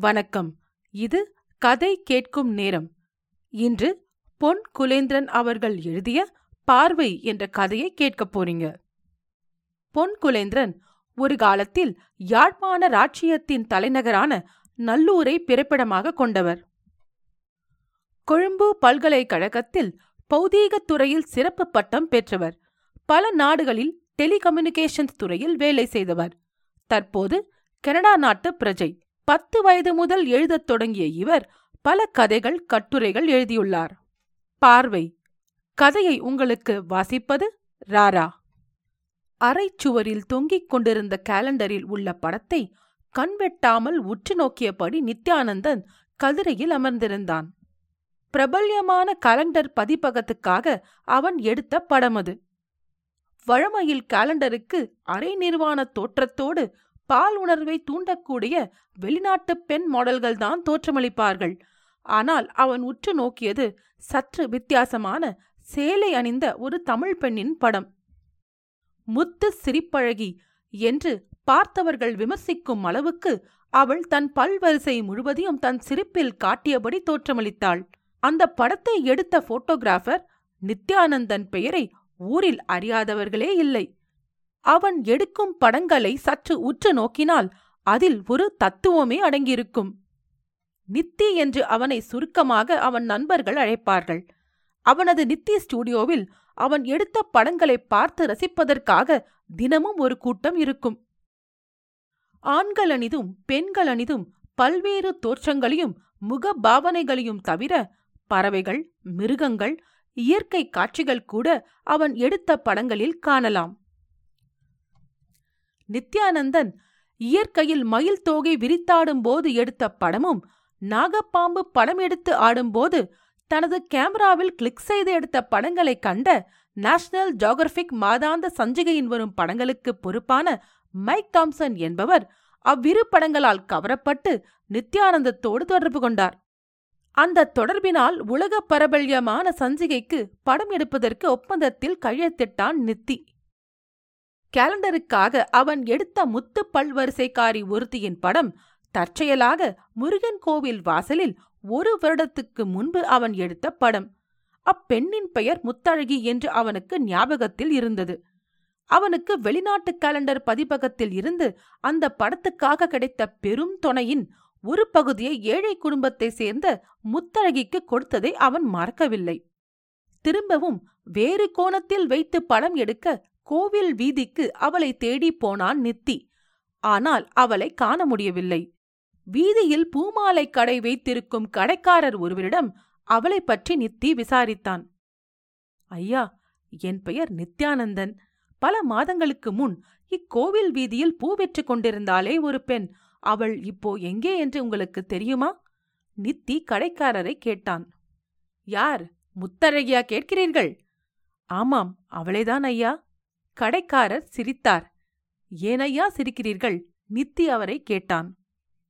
வணக்கம். இது கதை கேட்கும் நேரம். இன்று பொன் குலேந்திரன் அவர்கள் எழுதிய பார்வை என்ற கதையை கேட்கப் போறீங்க. பொன் குலேந்திரன் ஒரு காலத்தில் யாழ்ப்பாண ராச்சியத்தின் தலைநகரான நல்லூரை பிறப்பிடமாக கொண்டவர். கொழும்பு பல்கலைக்கழகத்தில் பௌதீகத் துறையில் சிறப்பு பட்டம் பெற்றவர். பல நாடுகளில் டெலிகம்யூனிகேஷன்ஸ் துறையில் வேலை செய்தவர். தற்போது கனடா நாட்டு பிரஜை. பத்து வயது முதல் எழுதத் தொடங்கிய இவர் பல கதைகள் கட்டுரைகள் எழுதியுள்ளார். பார்வை. கதையை உங்களுக்கு வாசிப்பது ராரா. அரைச்சுவரில் தொங்கிக் கொண்டிருந்த கேலண்டரில் உள்ள படத்தை கண்வெட்டாமல் உற்று நோக்கியபடி நித்யானந்தன் கதிரையில் அமர்ந்திருந்தான். பிரபல்யமான கலண்டர் பதிப்பகத்துக்காக அவன் எடுத்த படம் அது. வழமையில் காலண்டருக்கு அரை நிர்வாண தோற்றத்தோடு பால் உணர்வை தூண்டக்கூடிய வெளிநாட்டு பெண் மாடல்கள்தான் தோற்றமளிப்பார்கள். ஆனால் அவன் உற்று நோக்கியது சற்று வித்தியாசமான சேலை அணிந்த ஒரு தமிழ் பெண்ணின் படம். முத்து சிரிப்பழகி என்று பார்த்தவர்கள் விமர்சிக்கும் அளவுக்கு அவள் தன் பல்வரிசை முழுவதையும் தன் சிரிப்பில் காட்டியபடி தோற்றமளித்தாள். அந்த படத்தை எடுத்த போட்டோகிராஃபர் நித்யானந்தன் பெயரை ஊரில் அறியாதவர்களே இல்லை. அவன் எடுக்கும் படங்களை சற்று உற்று நோக்கினால் அதில் ஒரு தத்துவமே அடங்கியிருக்கும். நித்தி என்று அவனை சுருக்கமாக அவன் நண்பர்கள் அழைப்பார்கள். அவனது நித்தி ஸ்டுடியோவில் அவன் எடுத்த படங்களை பார்த்து ரசிப்பதற்காக தினமும் ஒரு கூட்டம் இருக்கும். ஆண்கள் அணிதும் பெண்கள் அணிதும் பல்வேறு தோற்றங்களையும் முக பாவனைகளையும் தவிர பறவைகள் மிருகங்கள் இயற்கை காட்சிகள் கூட அவன் எடுத்த படங்களில் காணலாம். நித்யானந்தன் இயற்கையில் மயில் தோகை விரித்தாடும் போது எடுத்த படமும் நாகப்பாம்பு படம் எடுத்து ஆடும்போது தனது கேமராவில் கிளிக் செய்து எடுத்த படங்களை கண்ட நேஷனல் ஜியோகிராபிக் மாதாந்த சஞ்சிகையின் வரும் படங்களுக்கு பொறுப்பான மைக் தாம்சன் என்பவர் அவ்விரு படங்களால் கவரப்பட்டு நித்யானந்தத்தோடு தொடர்பு கொண்டார். அந்த தொடர்பினால் உலக பரபல்யமான சஞ்சிகைக்கு படம் எடுப்பதற்கு ஒப்பந்தத்தில் கையெழுத்திட்டான் நித்தி. கேலண்டருக்காக அவன் எடுத்த முத்து பல்வரிசைக்காரி ஒருத்தியின் படம் தற்செயலாக முருகன் கோவில் வாசலில் ஒரு வருடத்துக்கு முன்பு அவன் எடுத்த படம். அப்பெண்ணின் பெயர் முத்தழகி என்று அவனுக்கு ஞாபகத்தில் இருந்தது. அவனுக்கு வெளிநாட்டு கேலண்டர் பதிப்பகத்தில் இருந்து அந்த படத்துக்காக கிடைத்த பெரும் துணையின் ஒரு பகுதியை ஏழை குடும்பத்தை சேர்ந்த முத்தழகிக்கு கொடுத்ததை அவன் மறக்கவில்லை. திரும்பவும் வேறு கோணத்தில் வைத்து படம் எடுக்க கோவில் வீதிக்கு அவளை தேடிப் போனான் நித்தி. ஆனால் அவளை காண முடியவில்லை. வீதியில் பூமாலை கடை வைத்திருக்கும் கடைக்காரர் ஒருவரிடம் அவளை பற்றி நித்தி விசாரித்தான். ஐயா என் பெயர் நித்யானந்தன். பல மாதங்களுக்கு முன் இக்கோவில் வீதியில் பூ விற்று கொண்டிருந்தாலே ஒரு பெண். அவள் இப்போ எங்கே என்று உங்களுக்கு தெரியுமா? நித்தி கடைக்காரரை கேட்டான். யார்? முத்தழகியா கேட்கிறீர்கள்? ஆமாம் அவளேதான் ஐயா. கடைக்காரர் சிரித்தார். ஏனையா சிரிக்கிறீர்கள்? நித்தி அவரை கேட்டான்.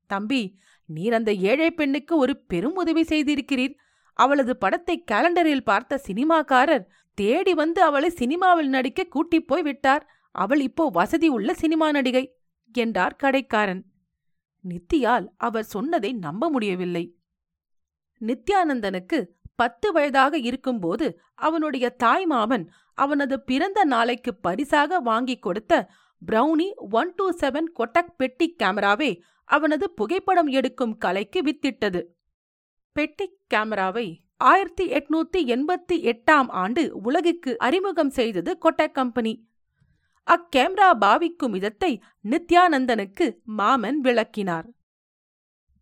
தம்பி நீர் அந்த ஏழை பெண்ணுக்கு ஒரு பெரும் உதவி செய்திருக்கிறீர். அவளது படத்தை கேலண்டரில் பார்த்த சினிமாக்காரர் தேடி வந்து அவளை சினிமாவில் நடிக்க கூட்டிப் போய் விட்டார். அவள் இப்போ வசதி உள்ள சினிமா நடிகை என்றார் கடைக்காரன். நித்தியால் அவர் சொன்னதை நம்ப முடியவில்லை. நித்யானந்தனுக்கு பத்து வயதாக இருக்கும்போது அவனுடைய தாய்மாமன் அவனது பிறந்த நாளைக்கு பரிசாக வாங்கிக் கொடுத்த Brownie one two seven Kodak பெட்டி கேமராவே அவனது புகைப்படம் எடுக்கும் கலைக்கு வித்திட்டது. பெட்டி கேமராவை ஆயிரத்தி எட்நூத்தி எண்பத்தி எட்டாம் ஆண்டு உலகிற்கு அறிமுகம் செய்தது கொட்டக் கம்பெனி. அக்கேமரா பாவிக்கும் விதத்தை நித்யானந்தனுக்கு மாமன் விளக்கினார்.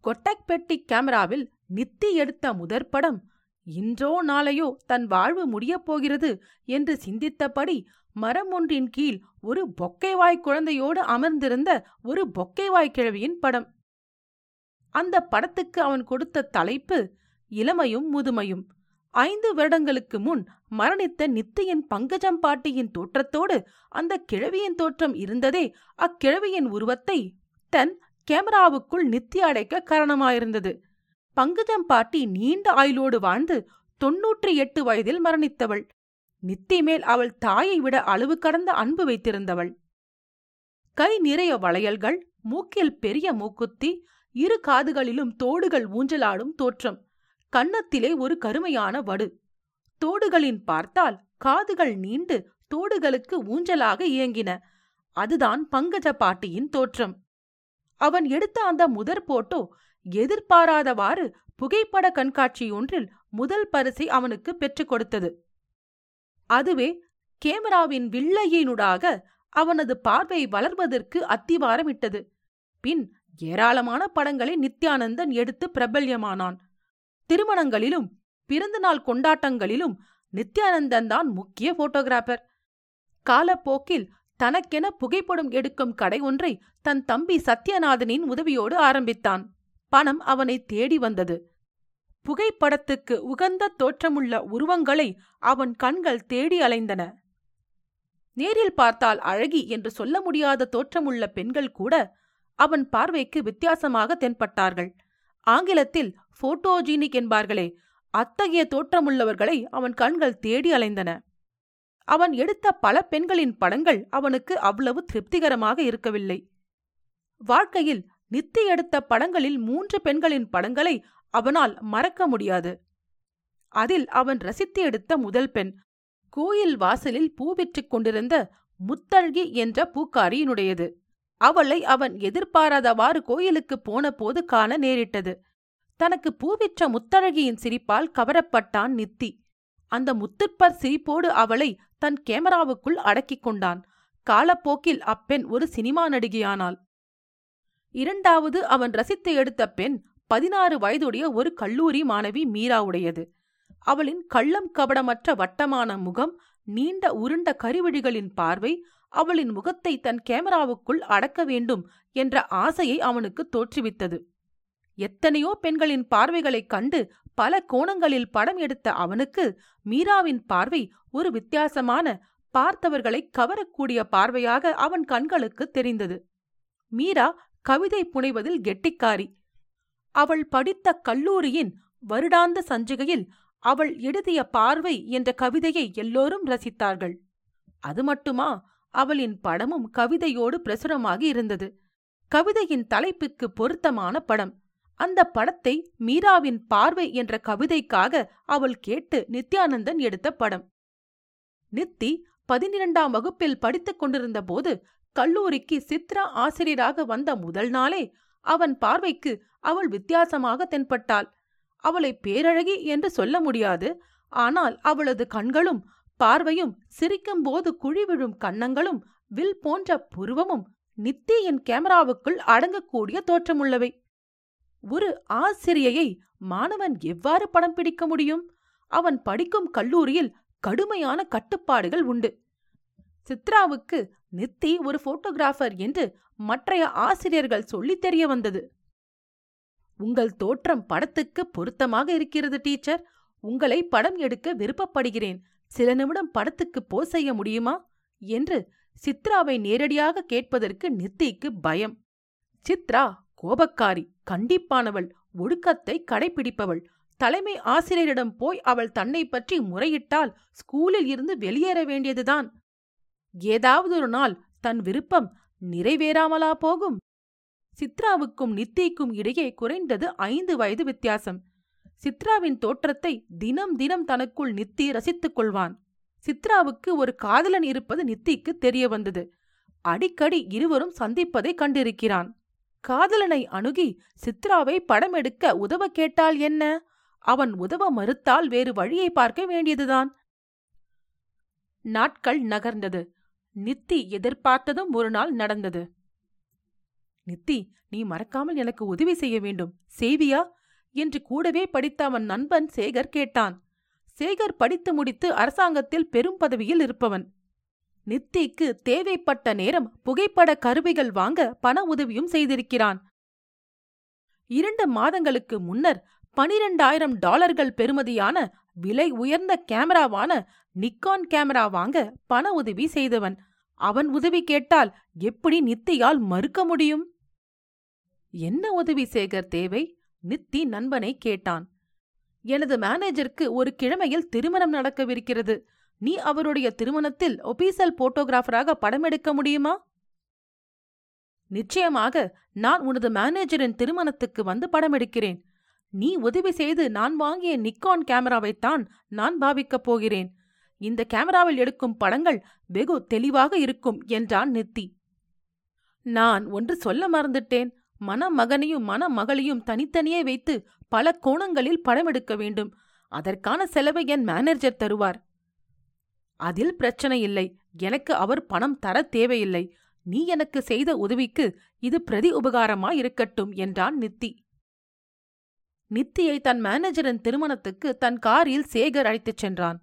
கொட்டக் பெட்டி கேமராவில் நித்தி எடுத்த முதற்படம் இன்றோ நாளையோ தன் வாழ்வு முடியப் போகிறது என்று சிந்தித்தபடி மரம் ஒன்றின் கீழ் ஒரு பொக்கைவாய் குழந்தையோடு அமர்ந்திருந்த ஒரு பொக்கைவாய் கிழவியின் படம். அந்த படத்துக்கு அவன் கொடுத்த தலைப்பு இளமையும் முதுமையும். ஐந்து வருடங்களுக்கு முன் மரணித்த நித்தியின் பங்கஜம் பாட்டியின் தோற்றத்தோடு அந்த கிழவியின் தோற்றம் இருந்ததே அக்கிழவியின் உருவத்தை தன் கேமராவுக்குள் நித்தி அடைக்க காரணமாயிருந்தது. பங்கஜம் பாட்டி நீண்ட ஆயுளோடு வாழ்ந்து தொன்னூற்றி எட்டு வயதில் மரணித்தவள். நித்தி மேல் அவள் தாயை விட அளவு கடந்த அன்பு வைத்திருந்தவள். கை நிறைய வளையல்கள் மூக்கில் பெரிய மூக்குத்தி இரு காதுகளிலும் தோடுகள் ஊஞ்சலாடும் தோற்றம். கன்னத்திலே ஒரு கருமையான வடு. தோடுகளின் பார்த்தால் காதுகள் நீண்டு தோடுகளுக்கு ஊஞ்சலாக இயங்கின. அதுதான் பங்கஜ பாட்டியின் தோற்றம். அவன் எடுத்த அந்த முதற் போட்டோ எதிர்பாராதவாறு புகைப்பட கண்காட்சி ஒன்றில் முதல் பரிசை அவனுக்கு பெற்றுக் கொடுத்தது. அதுவே கேமராவின் வில்லையினூடாக அவனது பார்வை வளர்வதற்கு அத்திவாரமிட்டது. பின் ஏராளமான படங்களை நித்யானந்தன் எடுத்து பிரபல்யமானான். திருமணங்களிலும் பிறந்தநாள் கொண்டாட்டங்களிலும் நித்யானந்தன் தான் முக்கிய போட்டோகிராஃபர். காலப்போக்கில் தனக்கென புகைப்படம் எடுக்கும் கடை ஒன்றை தன் தம்பி சத்யநாதனின் உதவியோடு ஆரம்பித்தான். பணம் அவனை தேடி வந்தது. புகைப்படத்துக்கு உகந்த தோற்றமுள்ள உருவங்களை அவன் கண்கள் தேடி அலைந்தன. நேரில் பார்த்தால் அழகி என்று சொல்ல முடியாத தோற்றமுள்ள பெண்கள் கூட அவன் பார்வைக்கு வித்தியாசமாக தென்பட்டார்கள். ஆங்கிலத்தில் போட்டோஜீனிக் என்பார்களே அத்தகைய தோற்றமுள்ளவர்களை அவன் கண்கள் தேடி அலைந்தன. அவன் எடுத்த பல பெண்களின் படங்கள் அவனுக்கு அவ்வளவு திருப்திகரமாக இருக்கவில்லை. வாழ்க்கையில் நித்தி எடுத்த படங்களில் மூன்று பெண்களின் படங்களை அவனால் மறக்க முடியாது. அதில் அவன் ரசித்து எடுத்த முதல் பெண் கோயில் வாசலில் பூ விற்றுக் கொண்டிருந்த முத்தழ்கி என்ற பூக்காரியினுடையது. அவளை அவன் எதிர்பாராதவாறு கோயிலுக்கு போனபோது காண நேரிட்டது. தனக்கு பூவிற்ற முத்தழகியின் சிரிப்பால் கவரப்பட்டான் நித்தி. அந்த முத்துப்பர் சிரிப்போடு அவளை தன் கேமராவுக்குள் அடக்கிக் கொண்டான். காலப்போக்கில் அப்பெண் ஒரு சினிமா நடிகையானாள். இரண்டாவது அவன் ரசித்து எடுத்த பெண் பதினாறு வயதுடைய ஒரு கல்லூரி மாணவி மீராவுடையது. அவளின் கள்ளம் கபடமற்ற வட்டமான முகம் நீண்ட உருண்ட கருவிழிகளின் பார்வை அவளின் முகத்தை தன் கேமராவுக்குள் அடக்க வேண்டும் என்ற ஆசையை அவனுக்கு தோற்றுவித்தது. எத்தனையோ பெண்களின் பார்வைகளைக் கண்டு பல கோணங்களில் படம் எடுத்த அவனுக்கு மீராவின் பார்வை ஒரு வித்தியாசமான பார்த்தவர்களை கவரக்கூடிய பார்வையாக அவன் கண்களுக்கு தெரிந்தது. மீரா கவிதை புனைவதில் கெட்டிக்காரி. அவள் படித்த கல்லூரியின் வருடாந்த சஞ்சிகையில் அவள் எழுதிய பார்வை என்ற கவிதையை எல்லோரும் ரசித்தார்கள். அது மட்டுமா அவளின் படமும் கவிதையோடு பிரசுரமாகி இருந்தது. கவிதையின் தலைப்புக்கு பொருத்தமான படம். அந்த படத்தை மீராவின் பார்வை என்ற கவிதைக்காக அவள் கேட்டு நித்யானந்தன் எடுத்த படம். நித்தி பதினிரண்டாம் வகுப்பில் படித்துக் கொண்டிருந்த போது கல்லூரிக்கு சித்ரா ஆசிரியராக வந்த முதல் நாளே அவன் பார்வைக்கு அவள் வித்தியாசமாக தென்பட்டாள். அவளை பேரழகி என்று சொல்ல முடியாது. ஆனால் அவளது கண்களும் பார்வையும் சிரிக்கும்போது குழி விழும் கன்னங்களும் வில் போன்ற புருவமும் நித்தியின் கேமராவுக்குள் அடங்கக்கூடிய தோற்றமுள்ளவை. ஒரு ஆசிரியையை மாணவன் எவ்வாறு படம் பிடிக்க முடியும்? அவன் படிக்கும் கல்லூரியில் கடுமையான கட்டுப்பாடுகள் உண்டு. சித்ராவுக்கு நித்தி ஒரு போட்டோகிராஃபர் என்று மற்றைய ஆசிரியர்கள் சொல்லித் தெரிய வந்தது. உங்கள் தோற்றம் படத்துக்கு பொருத்தமாக இருக்கிறது டீச்சர். உங்களை படம் எடுக்க விருப்பப்படுகிறேன். சில நிமிடம் படத்துக்கு போ செய்ய முடியுமா? என்று சித்ராவை நேரடியாக கேட்பதற்கு நித்திக்கு பயம். சித்ரா கோபக்காரி கண்டிப்பானவள் ஒடுக்கத்தை கடைபிடிப்பவள் தலைமை ஆசிரியரிடம் போய் அவள் தன்னை பற்றி முறையிட்டால் ஸ்கூலில் இருந்து வெளியேற வேண்டியதுதான். ஏதாவது ஒரு நாள் தன் விருப்பம் நிறைவேறாமலா போகும்? சித்ராவுக்கும் நித்திக்கும் இடையே குறைந்தது ஐந்து வயது வித்தியாசம். சித்ராவின் தோற்றத்தை தினம் தினம் தனக்குள் நித்தி ரசித்துக் கொள்வான். சித்ராவுக்கு ஒரு காதலன் இருப்பது நித்திக்கு தெரிய வந்தது. அடிக்கடி இருவரும் சந்திப்பதை கண்டிருக்கிறான். காதலனை அணுகி சித்ராவை படம் எடுக்க உதவ கேட்டால் என்ன? அவன் உதவ மறுத்தால் வேறு வழியை பார்க்க வேண்டியதுதான். நாட்கள் நகர்ந்தது. நித்தி எதிர்பார்த்ததும் ஒரு நாள் நடந்தது. நித்தி நீ மறக்காமல் எனக்கு உதவி செய்ய வேண்டும். செய்வியா? என்று கூடவே படித்த அவன் நண்பன் சேகர் கேட்டான். சேகர் படித்து முடித்து அரசாங்கத்தில் பெரும் பதவியில் இருப்பவன். நித்திக்கு தேவைப்பட்ட நேரம் புகைப்பட கருவிகள் வாங்க பண உதவியும் செய்திருக்கிறான். இரண்டு மாதங்களுக்கு முன்னர் பனிரெண்டாயிரம் டாலர்கள் பெறுமதியான விலை உயர்ந்த கேமராவான நிக்கான் கேமரா வாங்க பண உதவி செய்தவன். அவன் உதவி கேட்டால் எப்படி நித்தியால் மறுக்க முடியும்? என்ன உதவி சேகர் தேவை? நித்தி நண்பனை கேட்டான். எனது மேனேஜருக்கு ஒரு கிழமையில் திருமணம் நடக்கவிருக்கிறது. நீ அவருடைய திருமணத்தில் ஒபீசல் போட்டோகிராஃபராக படம் எடுக்க முடியுமா? நிச்சயமாக. நான் உனது மேனேஜரின் திருமணத்துக்கு வந்து படம் எடுக்கிறேன். நீ உதவி செய்து நான் வாங்கிய நிக்கான் கேமராவைத்தான் நான் பாவிக்கப் போகிறேன். இந்த கேமராவில் எடுக்கும் படங்கள் வெகு தெளிவாக இருக்கும் என்றான் நித்தி. நான் ஒன்று சொல்ல மறந்துட்டேன். மணமகனையும் மணமகளையும் தனித்தனியே வைத்து பல கோணங்களில் படம் எடுக்க வேண்டும். அதற்கான செலவை என் மேனேஜர் தருவார். அதில் பிரச்சனை இல்லை. எனக்கு அவர் பணம் தர தேவையில்லை. நீ எனக்கு செய்த உதவிக்கு இது பிரதி உபகாரமாயிருக்கட்டும் என்றான் நித்தி. நித்தியை தன் மேனேஜரின் திருமணத்துக்கு தன் காரில் சேகர் அழைத்துச் சென்றான்.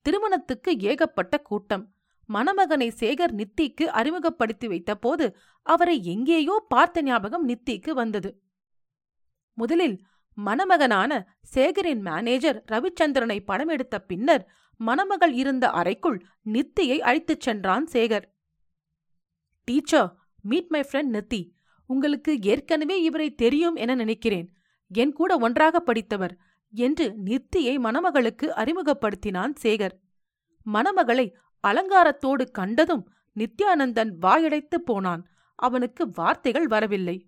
திருமணத்துக்கு ஏகப்பட்ட கூட்டம். மணமகனை சேகர் நித்திக்கு அறிமுகப்படுத்தி வைத்தபோது அவரை எங்கேயோ பார்த்த ஞாபகம் நித்திக்கு வந்தது. முதலில் மணமகனான சேகரின் மேனேஜர் ரவிச்சந்திரனை படம் எடுத்த பின்னர் மணமகள் இருந்த அறைக்குள் நித்தியை அழைத்துச் சென்றான் Shekar. Teacher meet my friend Nithi. உங்களுக்கு ஏற்கனவே இவரை தெரியும் என நினைக்கிறேன். என் கூட ஒன்றாக படித்தவர் என்று நித்தியை மணமகளுக்கு அறிமுகப்படுத்தினான் சேகர். மணமகளை அலங்காரத்தோடு கண்டதும் நித்யானந்தன் வாயடைத்து போனான். அவனுக்கு வார்த்தைகள் வரவில்லை.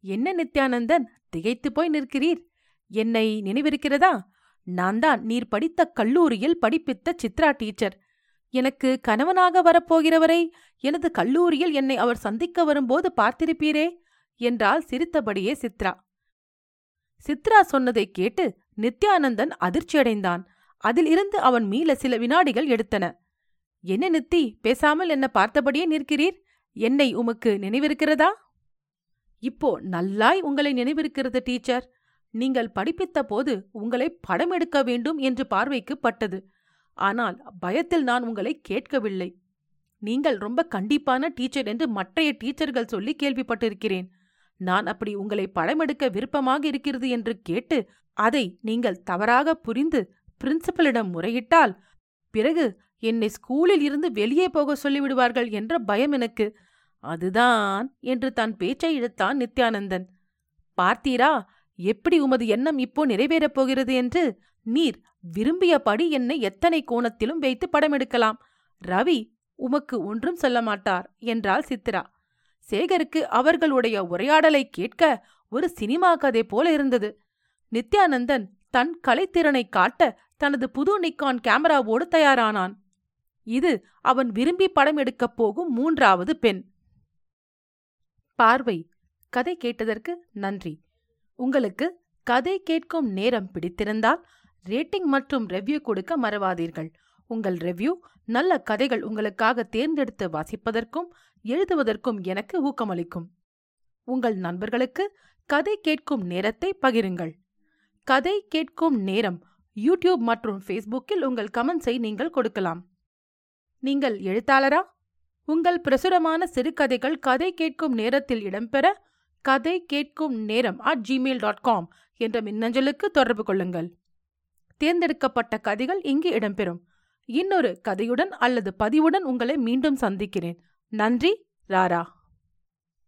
என்ன நித்யானந்தன் திகைத்து போய் நிற்கிறீர்? என்னை நினைவிருக்கிறதா? நான் தான் நீர் படித்த கல்லூரியில் படிப்பித்த சித்ரா டீச்சர். எனக்கு கணவனாக வரப்போகிறவரை எனது கல்லூரியில் என்னை அவர் சந்திக்க வரும்போது பார்த்திருப்பீரே? என்றால் சிரித்தபடியே சித்ரா. சித்ரா சொன்னதை கேட்டு நித்யானந்தன் அதிர்ச்சியடைந்தான். அதில் இருந்து அவன் மீள சில வினாடிகள் எடுத்தன. என்ன நித்தி பேசாமல் என்ன பார்த்தபடியே நிற்கிறீர்? என்னை உமக்கு நினைவிருக்கிறதா? இப்போ நல்லாய் உங்களை நினைவிருக்கிறது டீச்சர். நீங்கள் படிப்பித்த போது உங்களை படம் எடுக்க வேண்டும் என்று பார்வைக்கு பட்டது. ஆனால் பயத்தில் நான் உங்களை கேட்கவில்லை. நீங்கள் ரொம்ப கண்டிப்பான டீச்சர் என்று மற்றைய டீச்சர்கள் சொல்லி கேள்விப்பட்டிருக்கிறேன். நான் அப்படி உங்களை படமெடுக்க விருப்பமாக இருக்கிறது என்று கேட்டு அதை நீங்கள் தவறாக புரிந்து பிரின்சிபலிடம் முறையிட்டால் பிறகு என்னை ஸ்கூலில் இருந்து வெளியே போக சொல்லிவிடுவார்கள் என்ற பயம் எனக்கு. அதுதான் என்று தன் பேச்சை இழுத்தான் நித்யானந்தன். பார்த்தீரா எப்படி உமது எண்ணம் இப்போ நிறைவேறப் போகிறது என்று நீர் விரும்பியபடி என்னை எத்தனை கோணத்திலும் வைத்து படமெடுக்கலாம். ரவி உமக்கு ஒன்றும் சொல்ல மாட்டார் என்றாள் சித்ரா. சேகருக்கு அவர்களுடைய உரையாடலை கேட்க ஒரு சினிமா கதை போல இருந்தது. நித்யானந்தன் தன் கலைத்திறனை காட்ட தனது புது நிக்கான் கேமராவோடு தயாரானான். இது அவன் விரும்பி படம் எடுக்கப் போகும் மூன்றாவது பெண். பார்வை. கதை கேட்டதற்கு நன்றி. உங்களுக்கு கதை கேட்கும் நேரம் பிடித்திருந்தால் ரேட்டிங் மற்றும் ரெவ்யூ கொடுக்க மறவாதீர்கள். உங்கள் ரெவ்யூ நல்ல கதைகள் உங்களுக்காக தேர்ந்தெடுத்து வாசிப்பதற்கும் எழுதுவதற்கும் எனக்கு ஊக்கமளிக்கும். உங்கள் நண்பர்களுக்கு கதை கேட்கும் நேரத்தை பகிருங்கள். கதை கேட்கும் நேரம் யூடியூப் மற்றும் ஃபேஸ்புக்கில் உங்கள் கமெண்ட்ஸை நீங்கள் கொடுக்கலாம். நீங்கள் எழுத்தாளரா? உங்கள் பிரசுரமான சிறுகதைகள் கதை கேட்கும் நேரத்தில் இடம்பெற கதை கேட்கும் நேரம் அட் ஜிமெயில் டாட் காம் என்ற மின்னஞ்சலுக்கு தொடர்பு கொள்ளுங்கள். தேர்ந்தெடுக்கப்பட்ட கதைகள் இங்கு இடம்பெறும். இன்னொரு கதையுடன் அல்லது பதிவுடன் உங்களை மீண்டும் சந்திக்கிறேன். நன்றி ராரா.